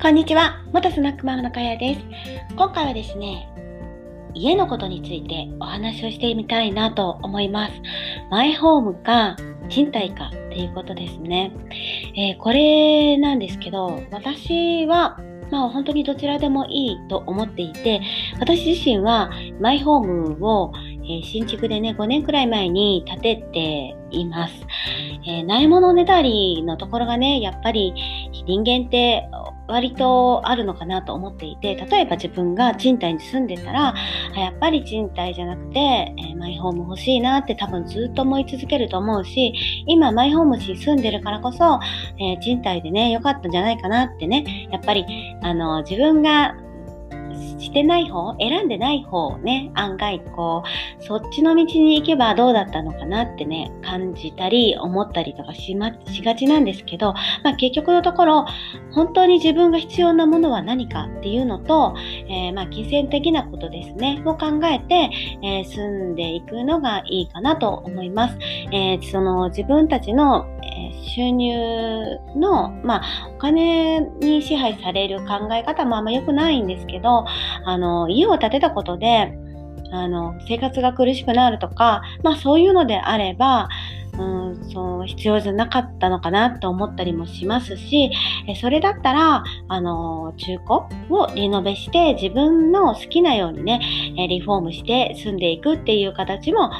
こんにちは。元スナックママのかやです。今回はですね、家のことについてお話をしてみたいなと思います。マイホームか賃貸かっていうことですね。えー、これなんですけど、私はまあ本当にどちらでもいいと思っていて、私自身はマイホームを、え、新築でね、5年くらい前に建てています。えー、ないものねだりのところがね、やっぱり人間って割とあるのかなと思っていて、例えば自分が賃貸に住んでたら、やっぱり賃貸じゃなくて、えー、マイホーム欲しいなって多分ずっと思い続けると思うし、今マイホームに住んでるからこそ、えー、賃貸でね、良かったんじゃないかなってね、やっぱり、あの、自分がしてない方、選んでない方ね、案外こう、そっちの道に行けばどうだったのかなってね、感じたり思ったりとかし,、ま、しがちなんですけど、まあ結局のところ、本当に自分が必要なものは何かっていうのと、えー、まあ金銭的なことですね、を考えて、えー、住んでいくのがいいかなと思います。えー、その自分たちの、収入の、まあお金に支配される考え方もあんま良くないんですけど、あの、家を建てたことで、あの、生活が苦しくなるとか、まあそういうのであれば、うん、そう必要じゃなかったのかなと思ったりもしますし、それだったら、あの、中古をリノベして自分の好きなようにね、リフォームして住んでいくっていう形も、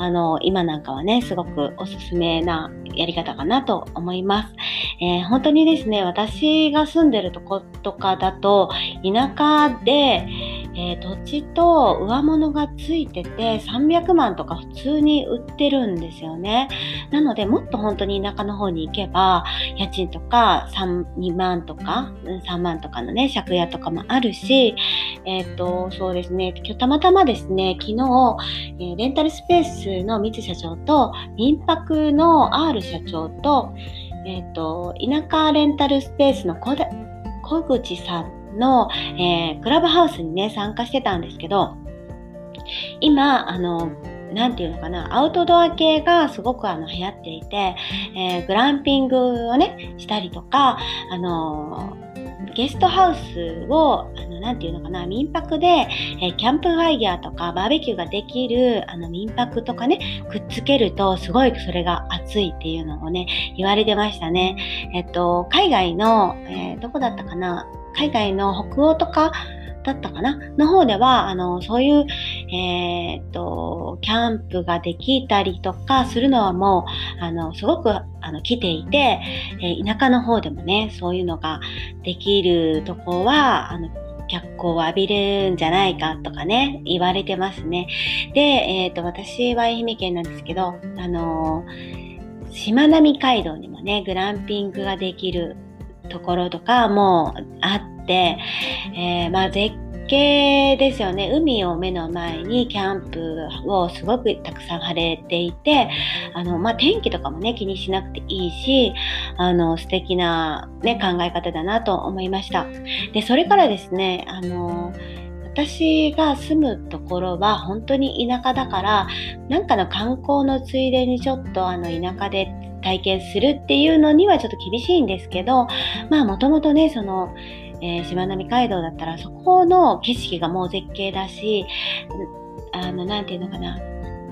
あの、今なんかはね、すごくおすすめなやり方かなと思います。えー、本当にですね、私が住んでるとことかだと、田舎で、えー、土地と上物がついてて300万とか普通に売ってるんですよね。なので、もっと本当に田舎の方に行けば、家賃とか3、2万とか、3万とかのね、借家とかもあるし、えっ、と、そうですね、今日たまたまですね、昨日、え、レンタルスペースの三津社長と、民泊の R 社長と、えっ、と、田舎レンタルスペースの小口さんの、えー、クラブハウスにね、参加してたんですけど、今、あの、なんていうのかな、アウトドア系がすごくあの流行っていて、えー、グランピングをね、したりとか、あのゲストハウスを、あの、なていうのかな、民泊で、えー、キャンプファイヤーとかバーベキューができる、あの、民泊とかね、くっつけると、すごいそれが熱いっていうのをね、言われてましたね。えっと、海外の、えー、どこだったかな、海外の北欧とか、だったかな？の方では、あの、そういう、えー、っと、キャンプができたりとかするのはもう、あの、すごく、あの、来ていて、えー、田舎の方でもね、そういうのができるとこは、あの、脚光を浴びるんじゃないかとかね、言われてますね。で、えっ、と、私は愛媛県なんですけど、あのしまなみ海道にもね、グランピングができるところとかもあって、えー、まあ絶景ですよね。海を目の前にキャンプをすごくたくさん晴れていて、あの、まあ、天気とかもね、気にしなくていいし、あの、素敵なね、考え方だなと思いました。で、それからですね、あの、私が住むところは本当に田舎だから、なんかの観光のついでにちょっとあの田舎で体験するっていうのにはちょっと厳しいんですけど、まあもともとね、その、えー、しまなみ海道だったらそこの景色がもう絶景だし、あの、なんていうのかな、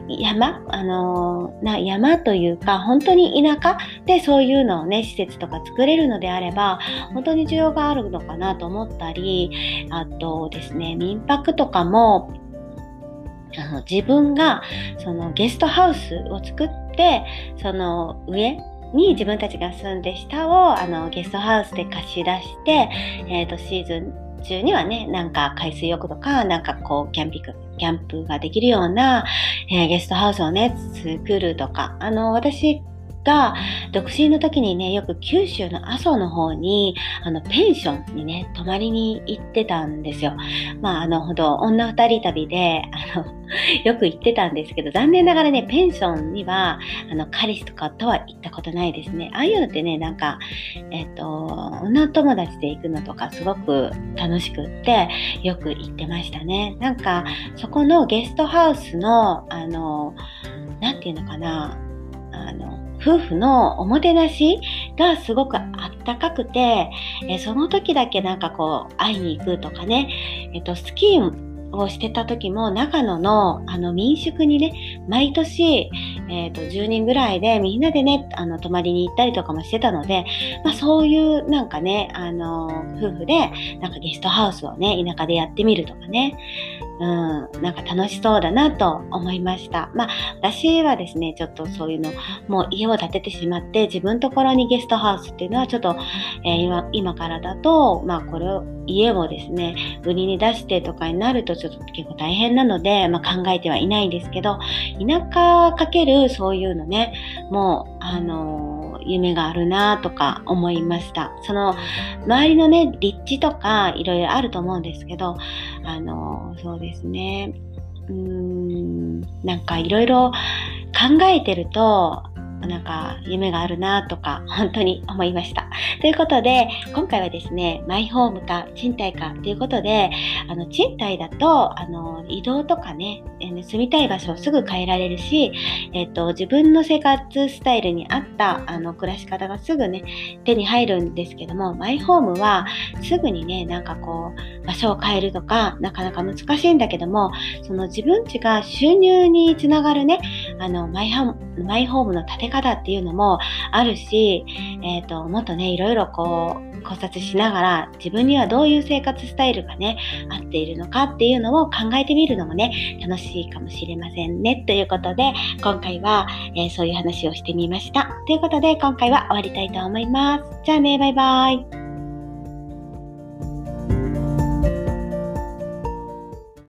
山？あのな山というか本当に田舎？でそういうのをね施設とか作れるのであれば本当に需要があるのかなと思ったりあとですね民泊とかもあの自分がそのゲストハウスを作ってその上？に自分たちが住んで下をあのゲストハウスで貸し出して、えーと、シーズン中にはね、なんか海水浴とか、なんかこう、キャンピング、キャンプができるような、えー、ゲストハウスをね、作るとか、あの、私が独身の時にね、よく九州の阿蘇の方に、あの、ペンションにね、泊まりに行ってたんですよ。まあ、あの、ほど、女二人旅で、あの、よく行ってたんですけど、残念ながらね、ペンションには、あの、彼氏とかとは行ったことないですね。ああいうのってね、なんか、えっ、と、女友達で行くのとかすごく楽しくって、よく行ってましたね。なんか、そこのゲストハウスの、あの、なんていうのかな、あの、夫婦のおもてなしがすごくあったかくて、えその時だけなんかこう会いに行くとかね、えっと、スキーをしてた時も長野のあの民宿にね毎年、えーと、10人ぐらいでみんなでねあの泊まりに行ったりとかもしてたので、まあ、そういうなんかねあの夫婦でなんかゲストハウスをね田舎でやってみるとかね。うん、なんか楽しそうだなと思いました。まあ、私はですね、ちょっとそういうの、もう家を建ててしまって、自分ところにゲストハウスっていうのはちょっと、えー、今今からだと、まあ、これを、家をですね、売りに出してとかになるとちょっと結構大変なので、まあ、考えてはいないんですけど、田舎かけるそういうのね、もう、あのー夢があるなとか思いました。その周りのね、立地とかいろいろあると思うんですけど、あの、そうですね。うーん、なんかいろいろ考えてると、なんか夢があるなとか 本当に思いました。ということで今回はですねマイホームか賃貸かということであの賃貸だとあの移動とかね住みたい場所をすぐ変えられるし、えっと、自分の生活スタイルに合ったあの暮らし方がすぐね手に入るんですけどもマイホームはすぐにねなんかこう場所を変えるとかなかなか難しいんだけどもその自分家が収入につながるねあのマイマイホームの建て方っていうのもあるし、えっ、ー、と、もっとね、いろいろこう、考察しながら、自分にはどういう生活スタイルがね、合っているのかっていうのを考えてみるのもね、楽しいかもしれませんね。ということで、今回は、えー、そういう話をしてみました。ということで、今回は終わりたいと思います。じゃあね、バイバイ。